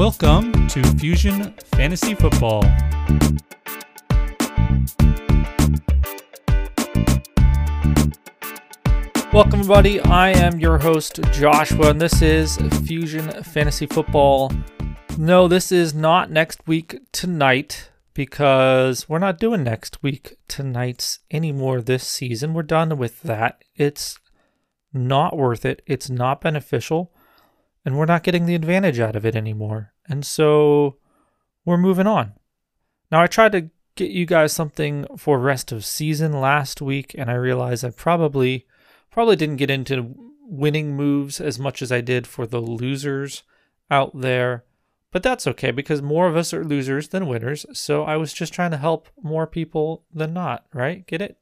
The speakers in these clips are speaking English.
Welcome to Fusion Fantasy Football. Welcome, everybody. I am your host, Joshua, and this is Fusion Fantasy Football. No, this is not next week tonight because we're not doing next week tonight's anymore this season. We're done with that. It's not worth it, it's not beneficial, and we're not getting the advantage out of it anymore. And so we're moving on. Now, I tried to get you guys something for rest of season last week, and I realized I probably Probably didn't get into winning moves as much as I did for the losers out there. But that's okay because more of us are losers than winners. So I was just trying to help more people than not, right? Get it?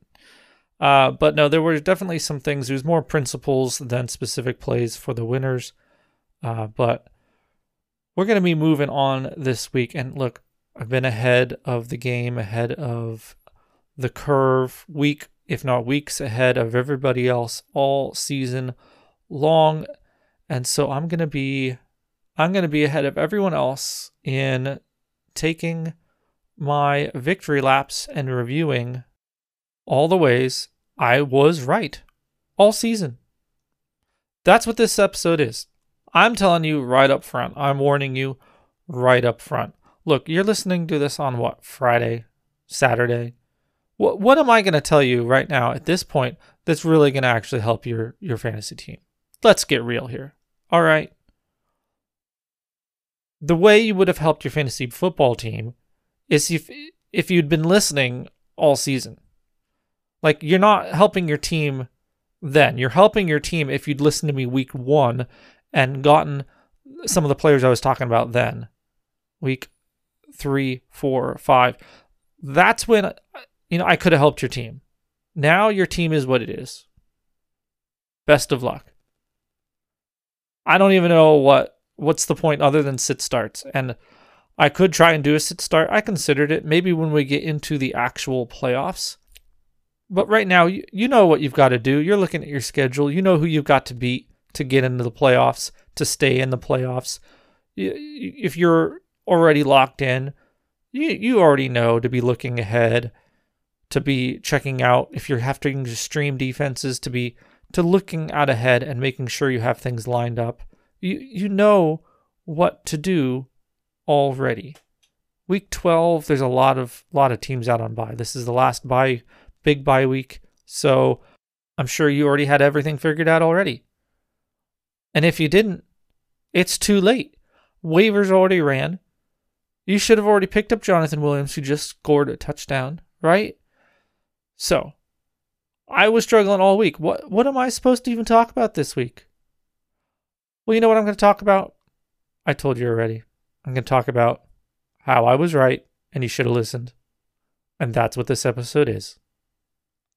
Uh, but no, there were definitely some things. There's more principles than specific plays for the winners. Uh, but we're going to be moving on this week. And look, I've been ahead of the game, ahead of the curve, week if not weeks ahead of everybody else all season long. And so I'm going to be I'm going to be ahead of everyone else in taking my victory laps and reviewing all the ways I was right all season. That's what this episode is. I'm telling you right up front. I'm warning you right up front. Look, you're listening to this on what? Friday, Saturday, what what am I going to tell you right now at this point that's really going to actually help your your fantasy team? Let's get real here. All right. The way you would have helped your fantasy football team is if if you'd been listening all season. Like you're not helping your team then. You're helping your team if you'd listened to me week 1 and gotten some of the players I was talking about then. Week three, four, five. That's when you know, I could have helped your team. Now your team is what it is. Best of luck. I don't even know what what's the point other than sit starts. And I could try and do a sit start. I considered it maybe when we get into the actual playoffs. But right now, you, you know what you've got to do. You're looking at your schedule. You know who you've got to beat to get into the playoffs, to stay in the playoffs. If you're already locked in, you, you already know to be looking ahead to be checking out if you're having to stream defenses to be to looking out ahead and making sure you have things lined up. You you know what to do already. Week 12, there's a lot of lot of teams out on bye. This is the last bye big bye week. So I'm sure you already had everything figured out already. And if you didn't, it's too late. Waivers already ran. You should have already picked up Jonathan Williams, who just scored a touchdown, right? So, I was struggling all week. What what am I supposed to even talk about this week? Well, you know what I'm going to talk about? I told you already. I'm going to talk about how I was right and you should have listened. And that's what this episode is.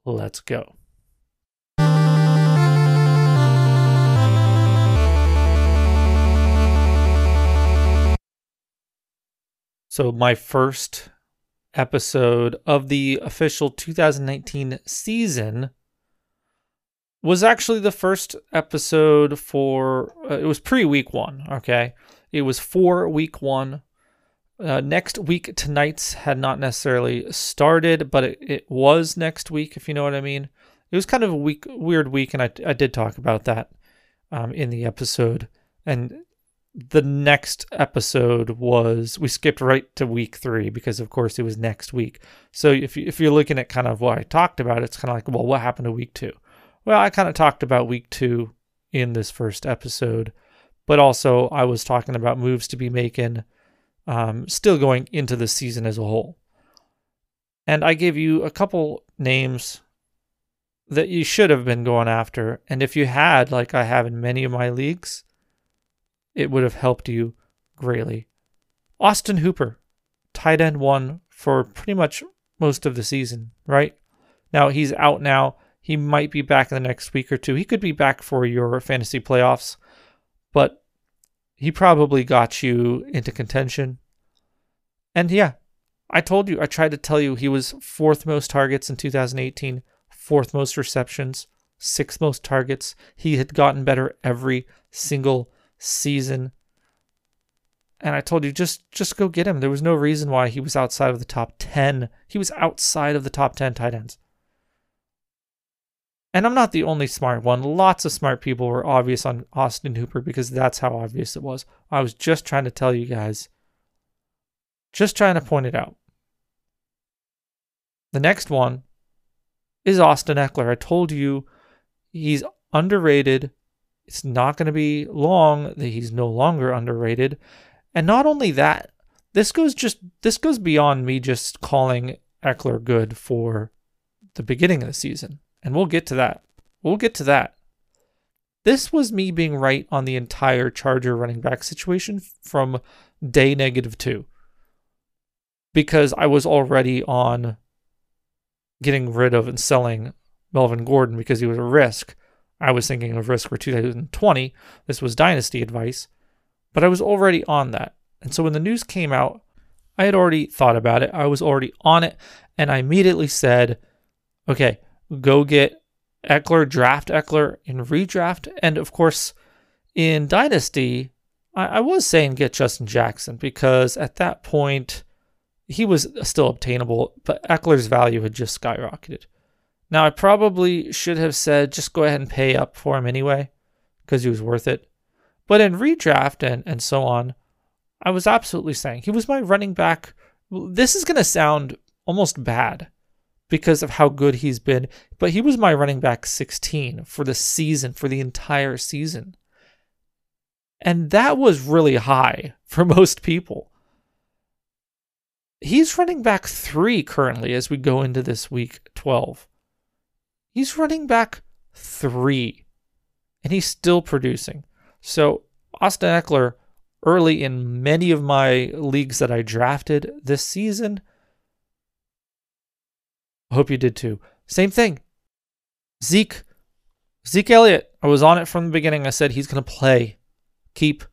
Let's go. So, my first episode of the official 2019 season was actually the first episode for uh, it was pre week 1, okay? It was for week 1. Uh, next week tonight's had not necessarily started, but it, it was next week if you know what I mean. It was kind of a week weird week and I I did talk about that um, in the episode and the next episode was we skipped right to week three because of course it was next week. So if, you, if you're looking at kind of what i talked about it's kind of like well what happened to week two? Well i kind of talked about week two in this first episode but also i was talking about moves to be making um, still going into the season as a whole. And i gave you a couple names that you should have been going after. And if you had like i have in many of my leagues it would have helped you greatly. Austin Hooper, tight end one for pretty much most of the season, right? Now he's out now. He might be back in the next week or two. He could be back for your fantasy playoffs, but he probably got you into contention. And yeah, I told you, I tried to tell you he was fourth most targets in 2018, fourth most receptions, sixth most targets. He had gotten better every single season. And I told you just just go get him. There was no reason why he was outside of the top 10. He was outside of the top 10 tight ends. And I'm not the only smart one. Lots of smart people were obvious on Austin Hooper because that's how obvious it was. I was just trying to tell you guys, just trying to point it out. The next one is Austin Ekeler. I told you he's underrated. It's not going to be long that he's no longer underrated. And not only that, this goes just this goes beyond me just calling Ekeler good for the beginning of the season. And we'll get to that. We'll get to that. This was me being right on the entire Charger running back situation from day negative two. Because I was already on getting rid of and selling Melvin Gordon because he was a risk. I was thinking of risk for 2020. This was dynasty advice. But I was already on that. And so when the news came out, I had already thought about it. I was already on it. And I immediately said, okay, go get Ekeler, draft Ekeler in redraft. And of course, in Dynasty, I, I was saying get Justin Jackson because at that point, he was still obtainable, but Ekeler's value had just skyrocketed. Now, I probably should have said just go ahead and pay up for him anyway because he was worth it. But in redraft and, and so on, I was absolutely saying he was my running back. This is going to sound almost bad because of how good he's been. But he was my running back 16 for the season, for the entire season. And that was really high for most people. He's running back three currently as we go into this week 12. He's running back three, and he's still producing. So, Austin Ekeler, early in many of my leagues that I drafted this season, I hope you did too. Same thing. Zeke. Zeke Elliott. I was on it from the beginning. I said he's going to play. Keep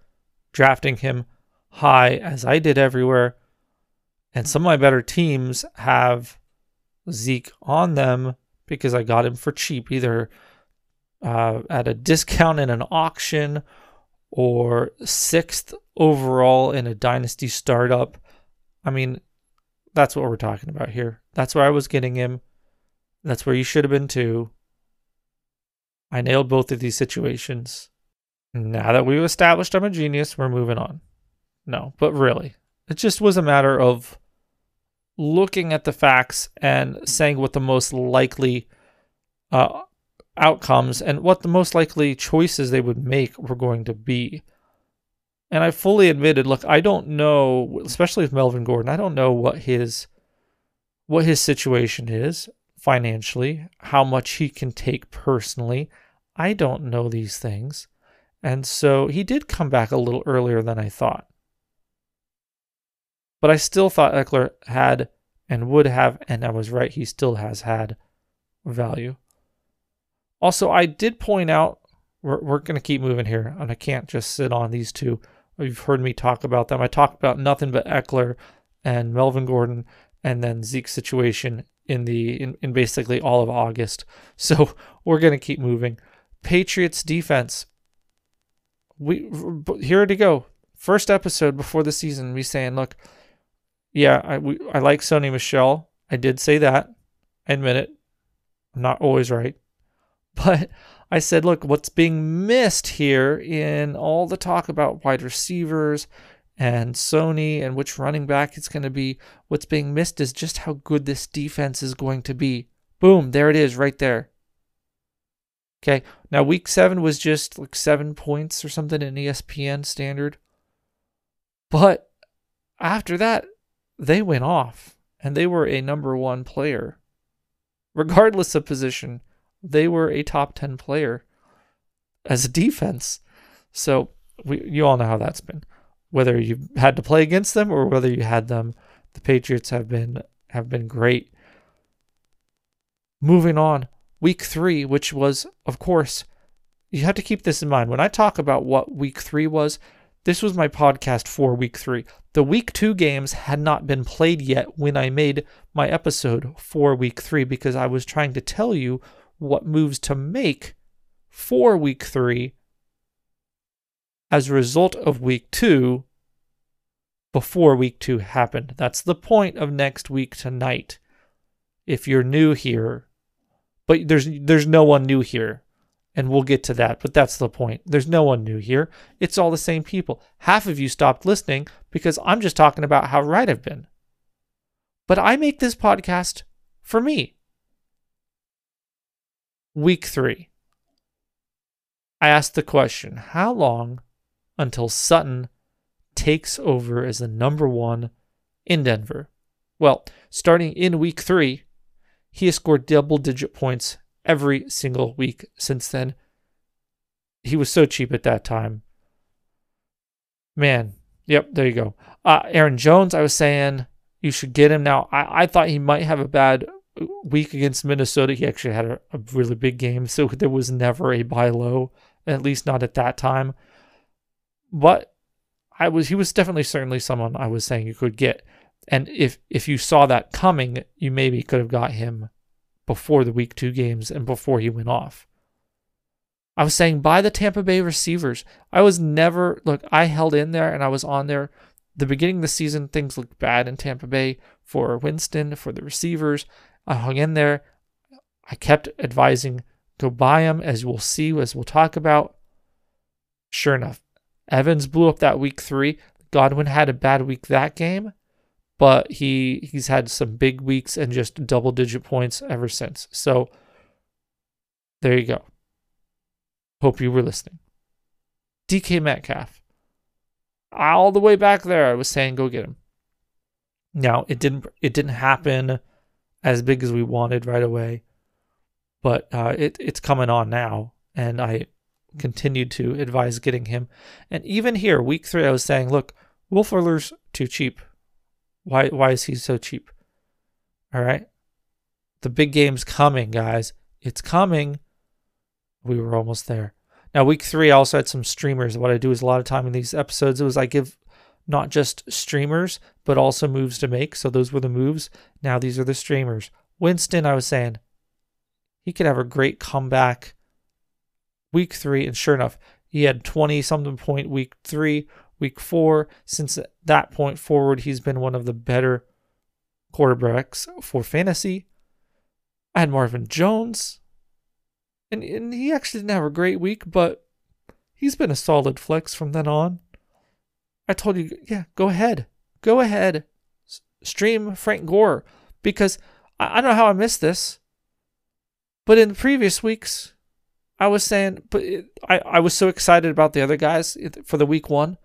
drafting him high as I did everywhere. And some of my better teams have Zeke on them because I got him for cheap, either uh, at a discount in an auction or sixth overall in a dynasty startup. I mean, that's what we're talking about here. That's where I was getting him. That's where you should have been too. I nailed both of these situations. Now that we've established I'm a genius, we're moving on. No, but really, it just was a matter of looking at the facts and saying what the most likely uh, outcomes and what the most likely choices they would make were going to be. And I fully admitted, look, I don't know, especially with Melvin Gordon, I don't know what his what his situation is financially, how much he can take personally. I don't know these things. And so he did come back a little earlier than I thought. But I still thought Ekeler had and would have, and I was right, he still has had value. Also, I did point out, we're, we're going to keep moving here, and I can't just sit on these two. You've heard me talk about them. I talked about nothing but Ekeler and Melvin Gordon and then Zeke's situation in the in, in basically all of August. So we're gonna keep moving. Patriots defense. We here to go. First episode before the season, we saying, look, yeah, I we, I like Sony Michel. I did say that. I admit it. I'm not always right, but I said, look, what's being missed here in all the talk about wide receivers and Sony and which running back it's going to be, what's being missed is just how good this defense is going to be. Boom, there it is right there. Okay, now week seven was just like seven points or something in ESPN standard. But after that, they went off and they were a number one player. Regardless of position, they were a top 10 player as a defense. So we, you all know how that's been. Whether you had to play against them or whether you had them, the Patriots have been have been great. Moving on, week three, which was, of course, you have to keep this in mind. When I talk about what week three was, this was my podcast for week three. The week two games had not been played yet when I made my episode for week three because I was trying to tell you what moves to make for week three as a result of week two before week two happened. That's the point of next week tonight. If you're new here, but there's there's no one new here, and we'll get to that. But that's the point. There's no one new here. It's all the same people. Half of you stopped listening because I'm just talking about how right I've been. But I make this podcast for me. Week three. I asked the question how long until Sutton takes over as the number one in Denver? Well, starting in week three, he has scored double digit points every single week since then. He was so cheap at that time. Man, yep, there you go. Uh, Aaron Jones, I was saying you should get him now. I, I thought he might have a bad week against Minnesota. He actually had a, a really big game, so there was never a buy low, at least not at that time. But I was he was definitely certainly someone I was saying you could get. And if if you saw that coming, you maybe could have got him before the week 2 games and before he went off. I was saying buy the Tampa Bay receivers. I was never look, I held in there and I was on there. The beginning of the season, things looked bad in Tampa Bay for Winston, for the receivers. I hung in there. I kept advising go buy them, as we'll see, as we'll talk about. Sure enough, Evans blew up that week three. Godwin had a bad week that game, but he he's had some big weeks and just double digit points ever since. So there you go. Hope you were listening. DK Metcalf. All the way back there, I was saying go get him. Now it didn't it didn't happen as big as we wanted right away, but uh, it it's coming on now, and I continued to advise getting him. And even here, week three, I was saying, look, Fuller's too cheap. Why why is he so cheap? All right. The big game's coming, guys. It's coming. We were almost there. Now, week three, I also had some streamers. What I do is a lot of time in these episodes it was I give not just streamers, but also moves to make. So those were the moves. Now these are the streamers. Winston, I was saying, he could have a great comeback week three, and sure enough, he had 20 something point week three, week four. Since that point forward, he's been one of the better quarterbacks for fantasy. I had Marvin Jones, and, and he actually didn't have a great week, but he's been a solid flex from then on. I told you, yeah, go ahead. Go ahead. Stream Frank Gore because I, I don't know how I missed this, but in previous weeks, I was saying, but it, I, I was so excited about the other guys for the week one.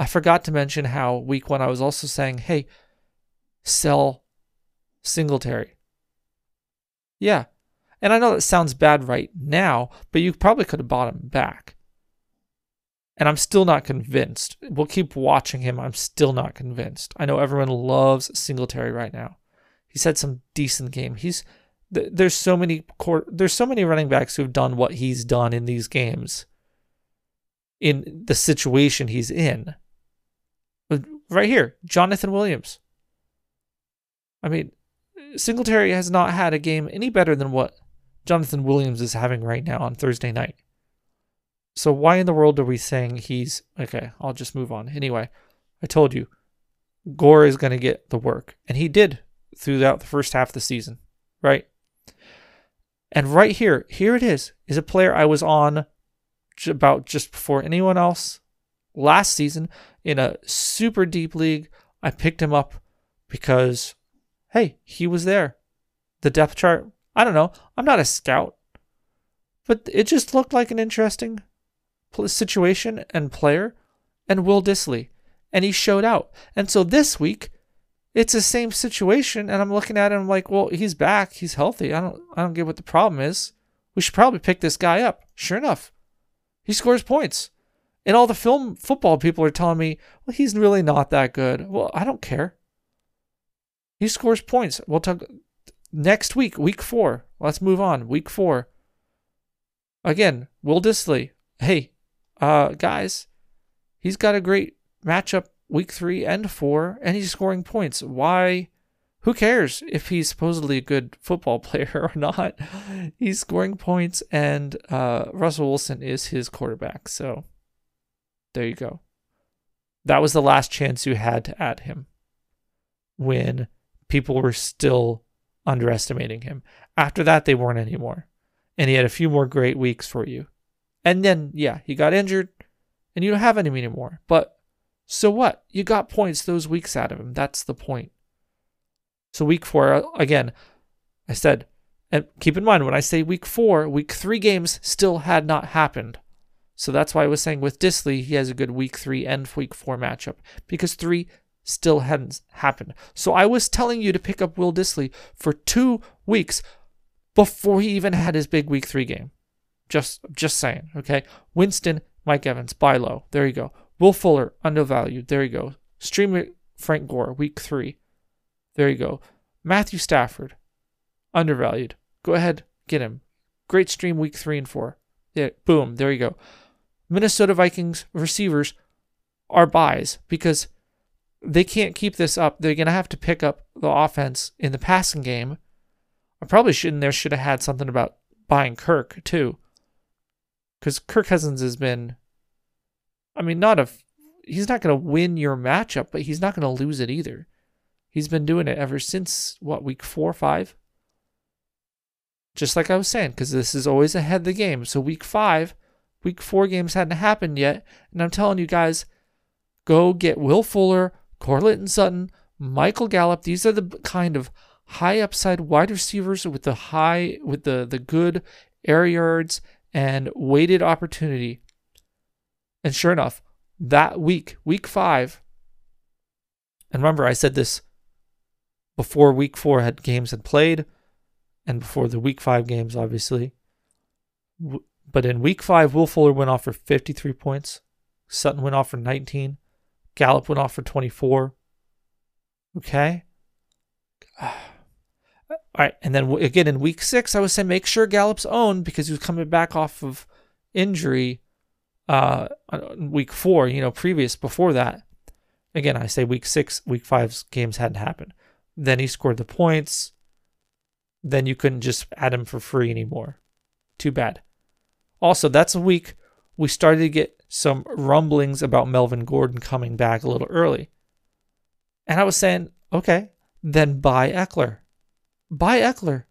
I forgot to mention how week one I was also saying, hey, sell Singletary. Yeah. And I know that sounds bad right now, but you probably could have bought him back. And I'm still not convinced. We'll keep watching him. I'm still not convinced. I know everyone loves Singletary right now. He's had some decent game. He's there's so many there's so many running backs who've done what he's done in these games in the situation he's in right here jonathan williams. I mean singletary has not had a game any better than what jonathan williams is having right now on thursday night. So why in the world are we saying he's okay i'll just move on. Anyway i told you gore is going to get the work. And he did throughout the first half of the season right? And right here, here it is, is a player I was on about just before anyone else last season in a super deep league. I picked him up because, hey, he was there. The depth chart, I don't know. I'm not a scout, but it just looked like an interesting situation and player. And Will Dissly. And he showed out. And so this week, it's the same situation and i'm looking at him like well he's back he's healthy i don't i don't get what the problem is we should probably pick this guy up sure enough he scores points and all the film football people are telling me well he's really not that good well i don't care he scores points we'll talk next week week four let's move on week four again will Dissly. hey uh guys he's got a great matchup week three and four, and he's scoring points. Why? Who cares if he's supposedly a good football player or not? He's scoring points, and uh, Russell Wilson is his quarterback. So there you go. That was the last chance you had to add him when people were still underestimating him. After that, they weren't anymore. And he had a few more great weeks for you. And then, yeah, he got injured and you don't have him anymore. But so what? You got points those weeks out of him. That's the point. So, week four, uh, again, I said, and keep in mind when I say week four, week three games still had not happened. So that's why I was saying with Dissly, he has a good week three and week four matchup because three still hadn't happened. So I was telling you to pick up Will Dissly for two weeks before he even had his big week three game. Just just saying, okay? Winston, Mike Evans, buy low. There you go. Will Fuller, undervalued. There you go. Streamer Frank Gore, week three. There you go. Matthew Stafford, undervalued. Go ahead, get him. Great stream week three and four. Yeah, boom, there you go. Minnesota Vikings receivers are buys because they can't keep this up. They're going to have to pick up the offense in the passing game. I probably shouldn't there should have had something about buying Kirk too. Cuz Kirk Cousins has been I mean not a he's not going to win your matchup, but he's not going to lose it either. He's been doing it ever since what week 4 or 5. Just like I was saying cuz this is always ahead of the game. So week 5 Week four games hadn't happened yet. And I'm telling you guys, go get Will Fuller, Courtland Sutton, Michael Gallup. These are the kind of high upside wide receivers with the high, with the, the good air yards and weighted opportunity. And sure enough, that week, week five, and remember, I said this before week four had games had played, and before the week five games, obviously. But in week five, Will Fuller went off for 53 points. Sutton went off for 19. Gallup went off for 24. Okay. All right. And then again in week six, I was saying make sure Gallup's owned because he was coming back off of injury uh, week four, you know, previous before that. Again, I say week six, week five's games hadn't happened. Then he scored the points. Then you couldn't just add him for free anymore. Too bad. Also, that's a week we started to get some rumblings about Melvin Gordon coming back a little early. And I was saying, okay, then buy Ekeler. Buy Ekeler.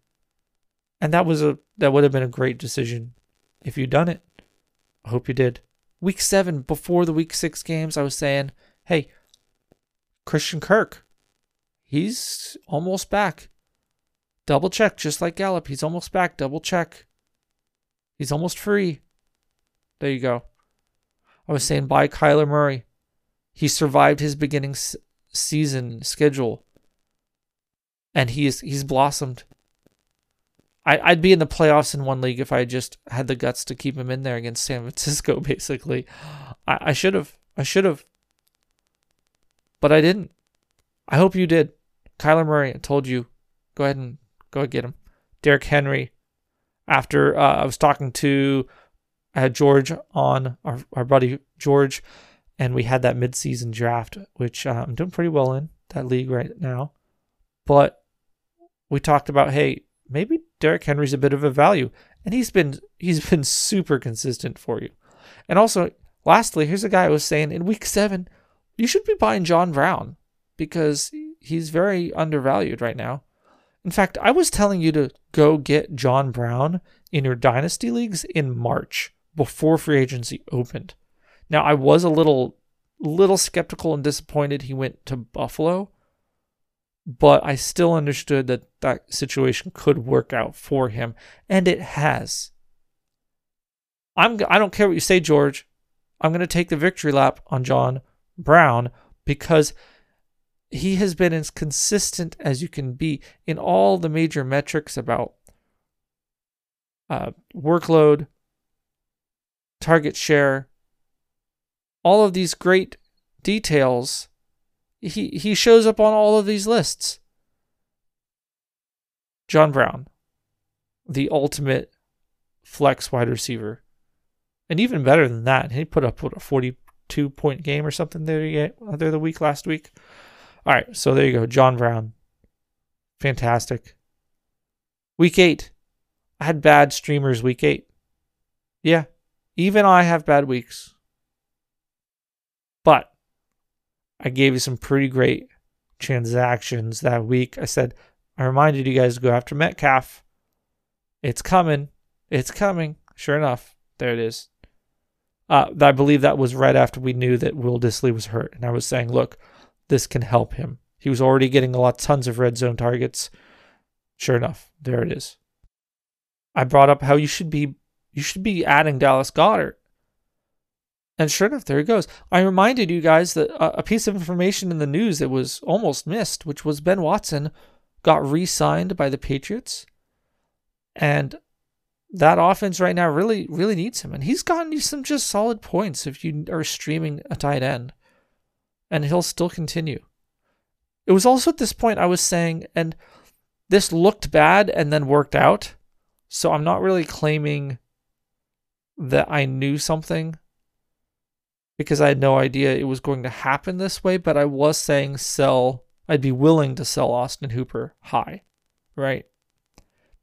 And that was a that would have been a great decision if you'd done it. I hope you did. Week seven, before the week six games, I was saying, hey, Christian Kirk, he's almost back. Double check, just like Gallup. He's almost back. Double check. He's almost free. There you go. I was saying buy Kyler Murray. He survived his beginning s- season schedule, and he's he's blossomed. I, I'd be in the playoffs in one league if I just had the guts to keep him in there against San Francisco. Basically, I, should have. I should have, but I didn't. I hope you did. Kyler Murray, I told you, go ahead and go get him. Derrick Henry, after uh, I was talking to I had George on our, our buddy George, and we had that midseason draft, which uh, I'm doing pretty well in that league right now. But we talked about, hey, maybe Derrick Henry's a bit of a value, and he's been he's been super consistent for you. And also, lastly, here's a guy who was saying in week seven, you should be buying John Brown because he's very undervalued right now. In fact, I was telling you to go get John Brown in your dynasty leagues in March before free agency opened. Now, I was a little little skeptical and disappointed he went to Buffalo, but I still understood that that situation could work out for him, and it has. I'm I don't care what you say, George. I'm going to take the victory lap on John Brown because he has been as consistent as you can be in all the major metrics about uh, workload, target share, all of these great details. He, he shows up on all of these lists. John Brown, the ultimate flex wide receiver. And even better than that, he put up what, a 42 point game or something there, there the week last week. All right, so there you go. John Brown. Fantastic. Week eight. I had bad streamers week eight. Yeah, even I have bad weeks. But I gave you some pretty great transactions that week. I said, I reminded you guys to go after Metcalf. It's coming. It's coming. Sure enough, there it is. Uh, I believe that was right after we knew that Will Dissly was hurt. And I was saying, look, this can help him. He was already getting a lot, tons of red zone targets. Sure enough, there it is. I brought up how you should be you should be adding Dallas Goedert. And sure enough, there he goes. I reminded you guys that a piece of information in the news that was almost missed, which was Ben Watson got re signed by the Patriots. And that offense right now really, really needs him. And he's gotten you some just solid points if you are streaming a tight end. And he'll still continue. It was also at this point I was saying, and this looked bad and then worked out. So I'm not really claiming that I knew something because I had no idea it was going to happen this way, but I was saying sell, I'd be willing to sell Austin Hooper high, right?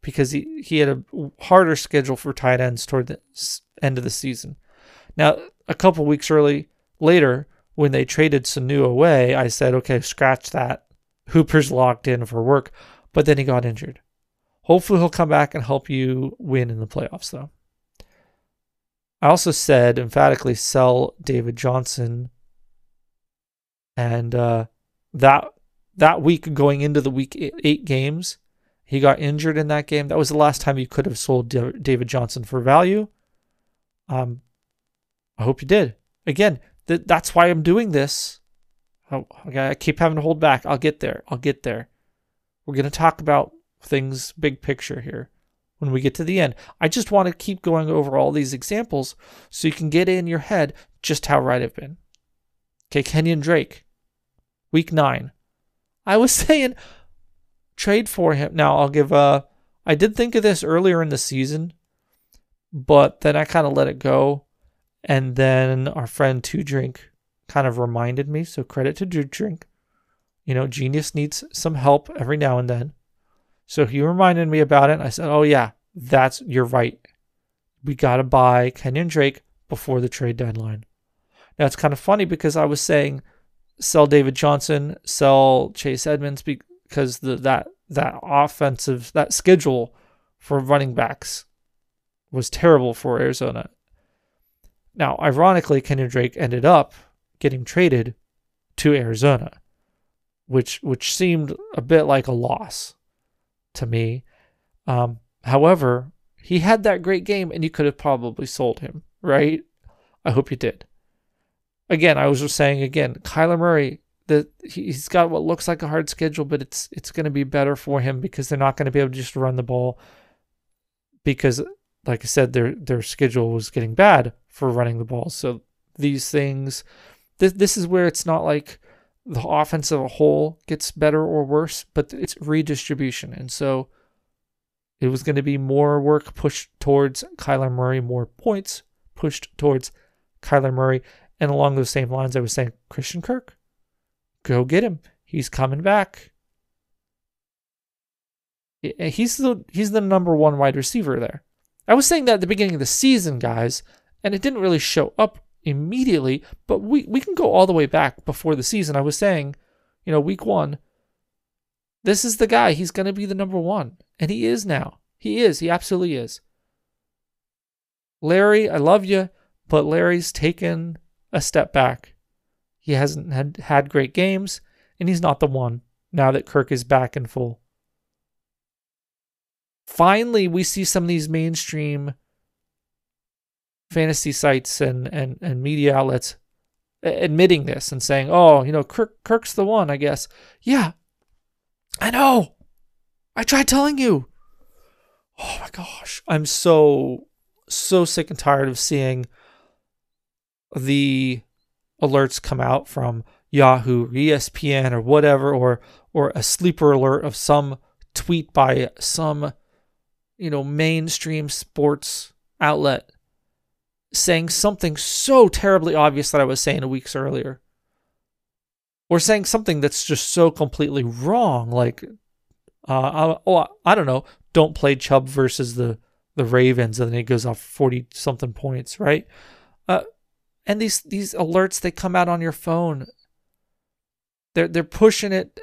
Because he, he had a harder schedule for tight ends toward the end of the season. Now, a couple weeks early later, when they traded Sanu away, I said, okay, scratch that. Hooper's locked in for work, but then he got injured. Hopefully, he'll come back and help you win in the playoffs, though. I also said emphatically sell David Johnson. And uh, that that week going into the week eight games, he got injured in that game. That was the last time you could have sold David Johnson for value. Um, I hope you did. Again, th- that's why I'm doing this. Oh, I keep having to hold back. I'll get there. I'll get there. We're going to talk about things big picture here when we get to the end. I just want to keep going over all these examples so you can get in your head just how right I've been. Okay, Kenyon Drake, week nine. I was saying trade for him. Now I'll give a. I did think of this earlier in the season, but then I kind of let it go. And then our friend Two Drink kind of reminded me. So credit to Two Drink. You know, genius needs some help every now and then. So he reminded me about it. I said, "Oh yeah, that's you're right. We got to buy Kenyon Drake before the trade deadline." Now it's kind of funny because I was saying sell David Johnson, sell Chase Edmonds because the that that offensive that schedule for running backs was terrible for Arizona. Now, ironically, Kenyon Drake ended up getting traded to Arizona, which which seemed a bit like a loss to me. Um, however, he had that great game and you could have probably sold him, right? I hope you did. Again, I was just saying again, Kyler Murray, that he's got what looks like a hard schedule, but it's it's going to be better for him because they're not going to be able to just run the ball because like I said their their schedule was getting bad for running the ball. So these things this this is where it's not like the offense as a whole gets better or worse, but it's redistribution. And so it was going to be more work pushed towards Kyler Murray, more points pushed towards Kyler Murray. And along those same lines, I was saying, Christian Kirk, go get him. He's coming back. He's the he's the number one wide receiver there. I was saying that at the beginning of the season, guys, and it didn't really show up immediately, but we, we can go all the way back before the season. I was saying, you know, week one, this is the guy. He's going to be the number one. And he is now. He is. He absolutely is. Larry, I love you, but Larry's taken a step back. He hasn't had, had great games, and he's not the one now that Kirk is back in full. Finally, we see some of these mainstream fantasy sites and, and, and media outlets admitting this and saying, oh, you know, Kirk, Kirk's the one, I guess. Yeah, I know. I tried telling you. Oh my gosh. I'm so, so sick and tired of seeing the alerts come out from Yahoo, ESPN, or whatever, or or a sleeper alert of some tweet by some, you know, mainstream sports outlet saying something so terribly obvious that I was saying weeks earlier. Or saying something that's just so completely wrong, like, uh, I, oh, I don't know, don't play Chubb versus the the Ravens, and then he goes off forty something points, right? Uh, and these these alerts they come out on your phone. They're they're pushing it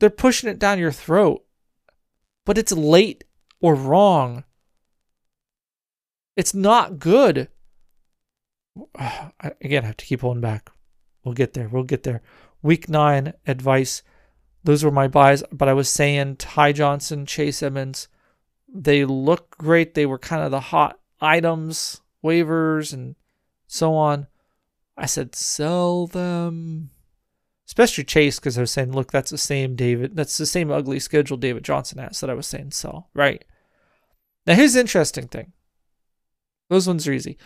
they're pushing it down your throat. But it's late or wrong. It's not good. Again, I have to keep holding back. We'll get there. We'll get there. Week nine advice. Those were my buys, but I was saying Ty Johnson, Chase Edmonds, they look great. They were kind of the hot items, waivers, and so on. I said, sell them. Especially Chase, because I was saying, look, that's the same David, that's the same ugly schedule David Johnson has that I was saying sell, right? Now, here's the interesting thing. Those ones are easy.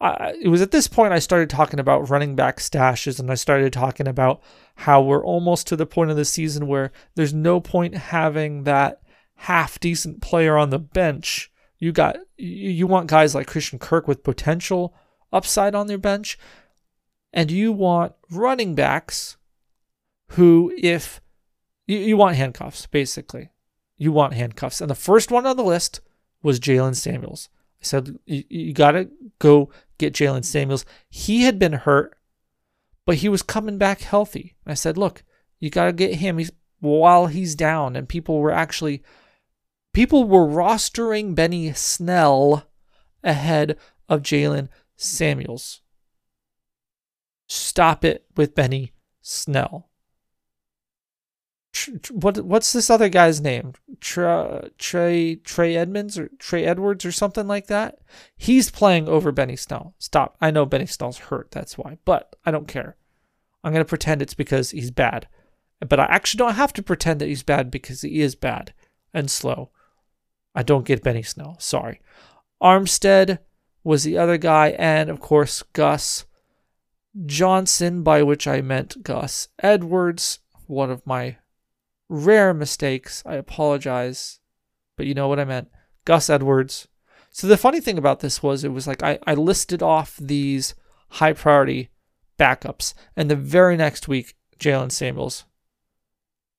It was at this point I started talking about running back stashes, and I started talking about how we're almost to the point of the season where there's no point having that half decent player on the bench. You got you want guys like Christian Kirk with potential upside on their bench, and you want running backs who, if you, you want handcuffs, basically, you want handcuffs. And the first one on the list was Jaylen Samuels. Said, you, you got to go get Jaylen Samuels. He had been hurt, but he was coming back healthy. I said, look, you got to get him. He's while he's down, and people were actually people were rostering Benny Snell ahead of Jaylen Samuels. Stop it with Benny Snell. What what's this other guy's name? Trey Trey Edmunds or Trey Edwards or something like that. He's playing over Benny Snell. Stop. I know Benny Snell's hurt. That's why. But I don't care. I'm gonna pretend it's because he's bad. But I actually don't have to pretend that he's bad because he is bad and slow. I don't get Benny Snell. Sorry. Armstead was the other guy, and of course, Gus Johnson, by which I meant Gus Edwards, one of my rare mistakes. I apologize, but you know what I meant. Gus Edwards. So the funny thing about this was it was like I, I listed off these high priority backups, and the very next week, Jaylen Samuels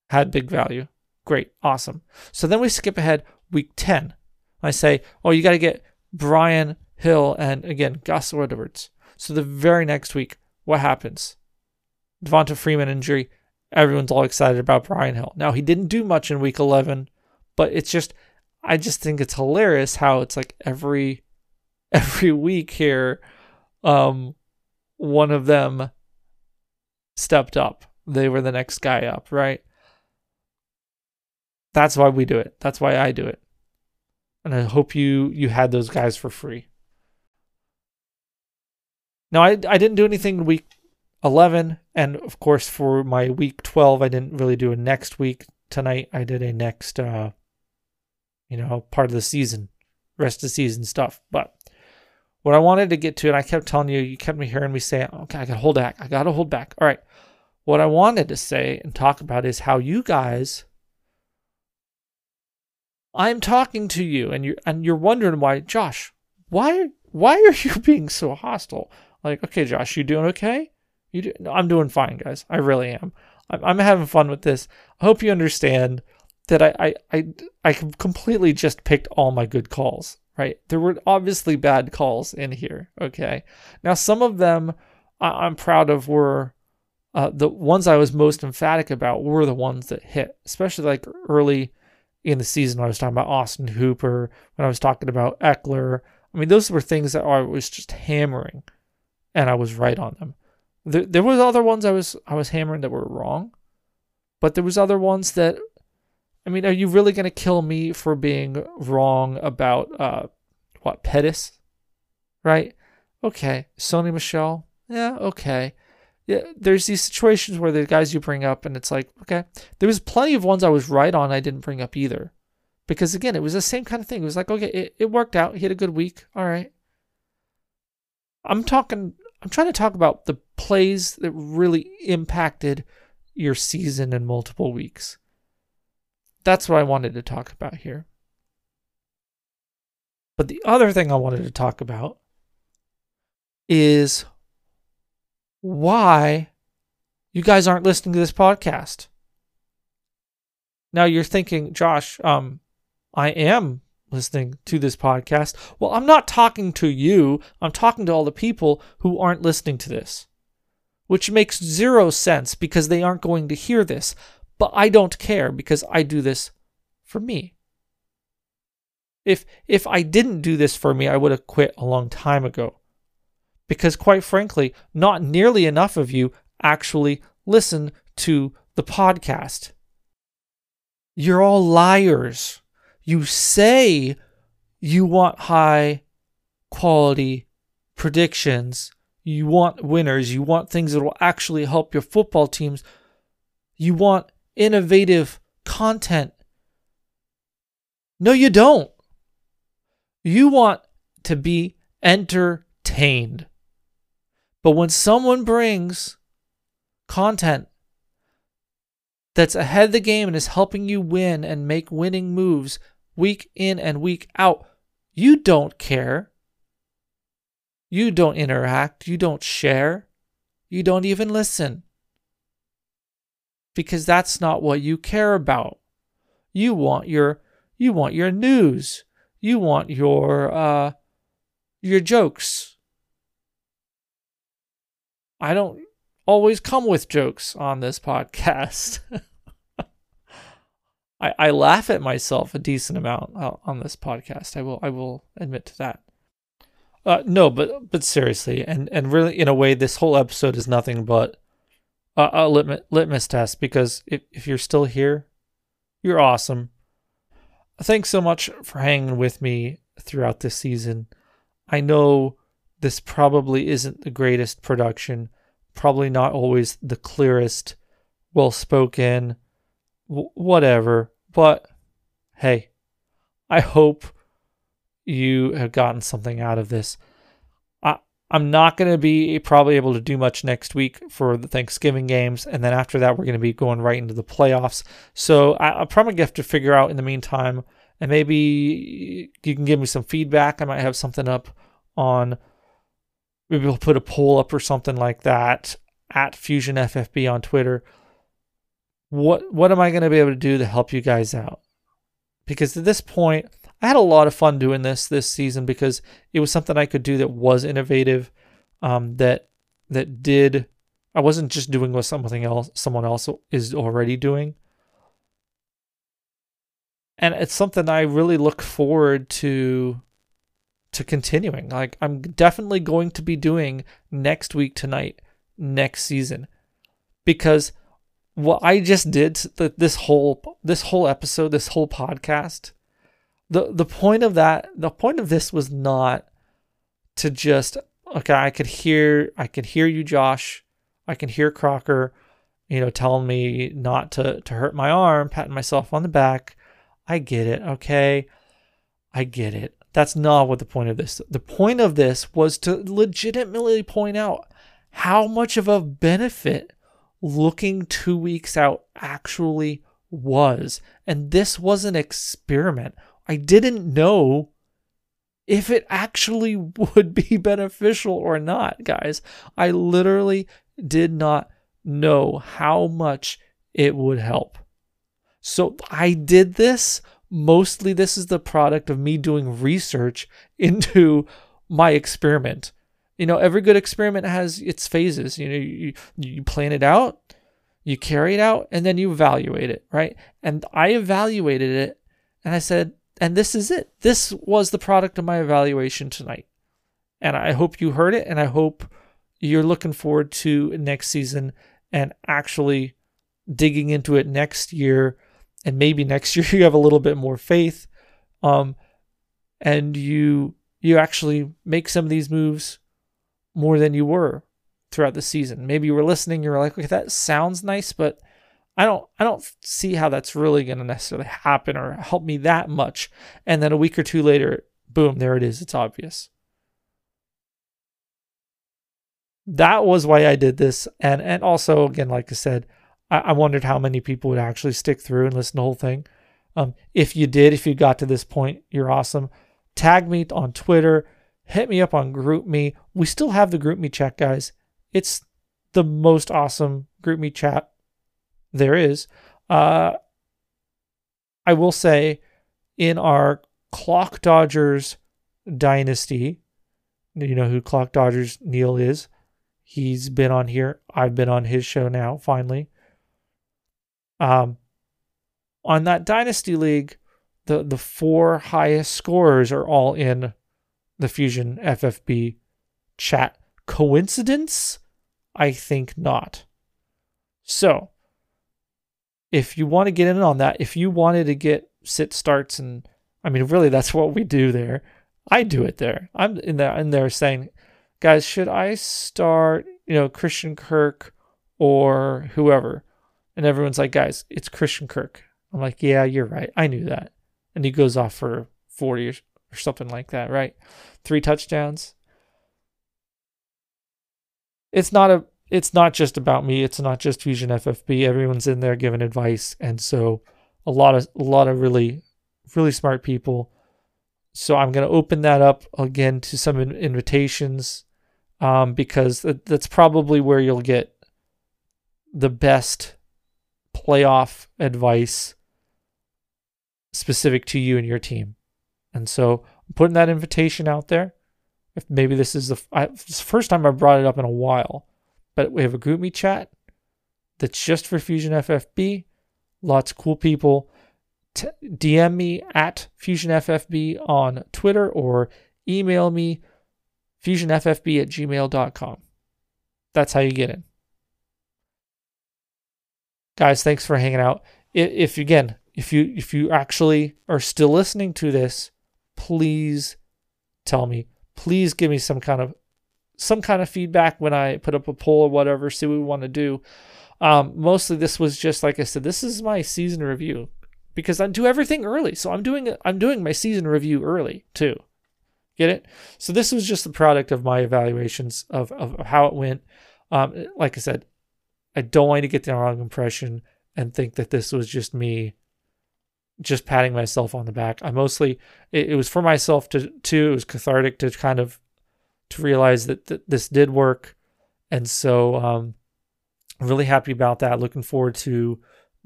had big value. Great, awesome. So then we skip ahead week 10. I say, oh, you got to get Brian Hill and again, Gus Edwards. So the very next week, what happens? Devonta Freeman injury. Everyone's all excited about Brian Hill. Now, he didn't do much in week 11, but it's just, I just think it's hilarious how it's like every, every week here, um, one of them stepped up. They were the next guy up, right? That's why we do it. That's why I do it. And I hope you you had those guys for free. Now I I didn't do anything week 11 and of course for my week 12 I didn't really do a next week tonight. I did a next uh you know, part of the season, rest of the season stuff. But what I wanted to get to, and I kept telling you, you kept me hearing me say, okay, I gotta hold back. I gotta hold back. All right. What I wanted to say and talk about is how you guys I'm talking to you and you and you're wondering why, Josh, why why are you being so hostile? Like, okay, Josh, you doing okay? Do, I'm doing fine, guys. I really am. I'm, I'm having fun with this. I hope you understand that I, I I I completely just picked all my good calls. Right? There were obviously bad calls in here. Okay. Now some of them I, am proud of were uh, the ones I was most emphatic about were the ones that hit, especially like early in the season I was talking about Austin Hooper, when I was talking about Ekeler. I mean, those were things that I was just hammering, and I was right on them. There, there was other ones I was I was hammering that were wrong, but there was other ones that, I mean, are you really to kill me for being wrong about uh, what Pettis, right? Okay, Sony Michel, yeah, okay yeah, there's these situations where the guys you bring up, and it's like, okay, there was plenty of ones I was right on I didn't bring up either, because again, it was the same kind of thing. It was like, okay, it, it worked out. He had a good week. All right. I'm talking. I'm trying to talk about the plays that really impacted your season in multiple weeks. That's what I wanted to talk about here. But the other thing I wanted to talk about is why you guys aren't listening to this podcast. Now you're thinking, Josh, um, I am listening to this podcast. Well, I'm not talking to you. I'm talking to all the people who aren't listening to this. which makes zero sense because they aren't going to hear this. But I don't care because I do this for me. If if I didn't do this for me, I would have quit a long time ago. Because quite frankly, not nearly enough of you actually listen to the podcast. You're all liars. You say you want high quality predictions, you want winners, you want things that will actually help your football teams, you want innovative content. No, you don't. You want to be entertained. But when someone brings content that's ahead of the game and is helping you win and make winning moves week in and week out, you don't care. You don't interact. You don't share. You don't even listen. Because that's not what you care about. You want your you want your news. You want your uh your jokes. I don't always come with jokes on this podcast. I, I laugh at myself a decent amount on this podcast. I will I will admit to that. Uh, no, but but seriously, and and really, in a way, this whole episode is nothing but a, a litmus, litmus test. Because if if you're still here, you're awesome. Thanks so much for hanging with me throughout this season. I know this probably isn't the greatest production, probably not always the clearest, well spoken, whatever. But hey, I hope you have gotten something out of this. I'm not going to be probably able to do much next week for the Thanksgiving games. And then after that, we're going to be going right into the playoffs. So I, I probably have to figure out in the meantime, and maybe you can give me some feedback. I might have something up on, maybe we'll put a poll up or something like that at Fusion FFB on Twitter. What what am I going to be able to do to help you guys out? Because at this point, I had a lot of fun doing this this season because it was something I could do that was innovative, um, that that did. I wasn't just doing what something else someone else is already doing, and it's something I really look forward to to continuing. Like I'm definitely going to be doing next week tonight, next season, because what I just did this whole this whole episode, this whole podcast the the point of that the point of this was not to just okay i could hear i could hear you josh. I can hear crocker you know telling me not to to hurt my arm patting myself on the back. I get it okay? I get it. That's not what the point of this the point of this was to legitimately point out how much of a benefit looking two weeks out actually was and this was an experiment I didn't know if it actually would be beneficial or not, guys. I literally did not know how much it would help. So I did this. Mostly, this is the product of me doing research into my experiment. You know, every good experiment has its phases. You know, you, you plan it out, you carry it out, and then you evaluate it, right? And I evaluated it and I said, and this is it. This was the product of my evaluation tonight. And I hope you heard it and I hope you're looking forward to next season and actually digging into it next year and maybe next year you have a little bit more faith um and you you actually make some of these moves more than you were throughout the season. Maybe you were listening, you were like, okay, that sounds nice, but I don't I don't see how that's really going to necessarily happen or help me that much. And then a week or two later, boom, there it is. It's obvious. That was why I did this. And and also again, like I said, I, I wondered how many people would actually stick through and listen to the whole thing. Um, if you did, if you got to this point, you're awesome. Tag me on Twitter, hit me up on GroupMe. We still have the GroupMe chat, guys. It's the most awesome GroupMe chat there is. Uh, I will say, in our Clock Dodgers dynasty, you know who Clock Dodgers Neil is. He's been on here. I've been on his show now, finally. Um, on that Dynasty League, the, the four highest scorers are all in the Fusion FFB chat. Coincidence? I think not. So, if you want to get in on that, if you wanted to get sit starts and I mean really that's what we do there. I do it there. I'm in there in there saying, guys, should I start, you know, Christian Kirk or whoever? And everyone's like, guys, it's Christian Kirk. I'm like, yeah, you're right. I knew that. And he goes off for 40 or, or something like that, right? Three touchdowns. It's not a it's not just about me. It's not just Fusion FFB. Everyone's in there giving advice, and so a lot of a lot of really really smart people. So I'm going to open that up again to some invitations um, because that's probably where you'll get the best playoff advice specific to you and your team. And so I'm putting that invitation out there. If maybe this is the, I, the first time I brought it up in a while but we have a GroupMe chat that's just for Fusion FFB. Lots of cool people. T- DM me at FusionFFB on Twitter or email me fusionffb at gmail.com. That's how you get in. Guys, thanks for hanging out. If, if again, if you if you actually are still listening to this, please tell me. Please give me some kind of some kind of feedback when I put up a poll or whatever, see what we want to do. Um, mostly this was just like I said, this is my season review because I do everything early. So I'm doing I'm doing my season review early too. Get it? So this was just the product of my evaluations of, of how it went. Um, like I said, I don't want to get the wrong impression and think that this was just me just patting myself on the back. I mostly it, it was for myself to too. It was cathartic to kind of to realize that th- this did work. And so um, really happy about that. Looking forward to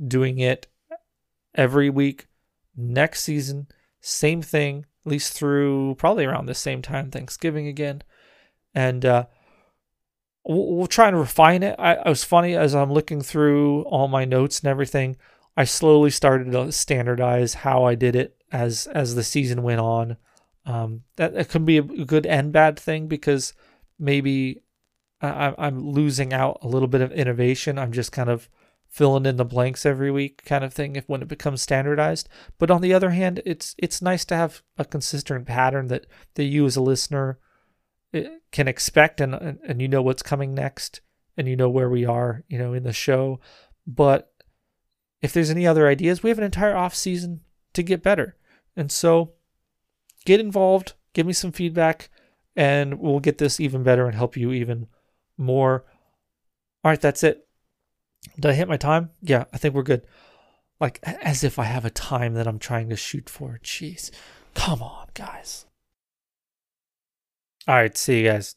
doing it every week next season. Same thing, at least through probably around the same time, Thanksgiving again. And uh, we'll, we'll try and refine it. I, I was funny as I'm looking through all my notes and everything. I slowly started to standardize how I did it as as the season went on. Um, that, could be a good and bad thing because maybe I, I'm losing out a little bit of innovation. I'm just kind of filling in the blanks every week kind of thing if when it becomes standardized but on the other hand it's it's nice to have a consistent pattern that that you as a listener eh, can expect and and you know what's coming next and you know where we are you know in the show but if there's any other ideas we have an entire off season to get better and so get involved, give me some feedback, and we'll get this even better and help you even more. All right, that's it. Did I hit my time? Yeah, I think we're good. Like, as if I have a time that I'm trying to shoot for. Jeez. Come on, guys. All right, see you guys.